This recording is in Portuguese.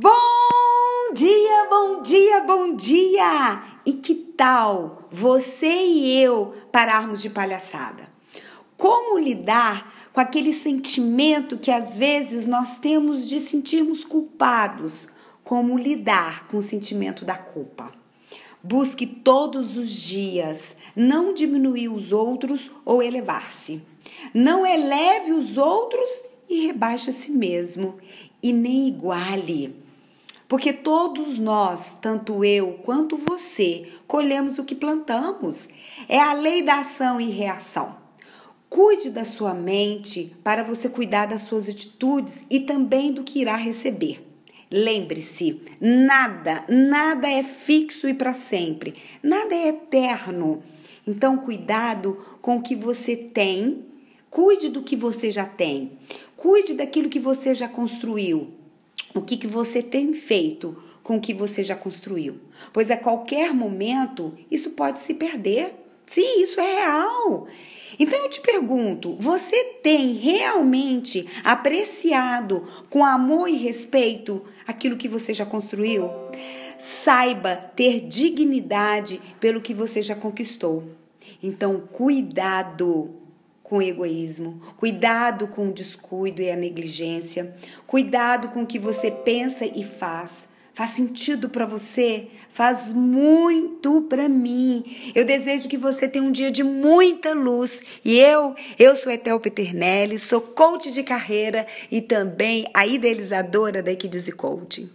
Bom dia, bom dia, bom dia! E que tal você e eu pararmos de palhaçada? Como lidar com aquele sentimento que às vezes nós temos de sentirmos culpados? Como lidar com o sentimento da culpa? Busque todos os dias não diminuir os outros ou elevar-se. Não eleve os outros e rebaixe a si mesmo. E nem iguale. Porque todos nós, tanto eu quanto você, colhemos o que plantamos. É a lei da ação e reação. Cuide da sua mente para você cuidar das suas atitudes e também do que irá receber. Lembre-se, nada, nada é fixo e para sempre, nada é eterno. Então, cuidado com o que você tem, cuide do que você já tem, cuide daquilo que você já construiu o que, que você tem feito com o que você já construiu. Pois a qualquer momento isso pode se perder. Sim, isso é real. Então eu te pergunto: você tem realmente apreciado com amor e respeito aquilo que você já construiu? Saiba ter dignidade pelo que você já conquistou. Então, cuidado com o egoísmo, cuidado com o descuido e a negligência, cuidado com o que você pensa e faz. Faz sentido para você? Faz muito para mim. Eu desejo que você tenha um dia de muita luz. E eu, eu sou Etel Peternelli, sou coach de carreira e também a idealizadora da Equidize Coaching.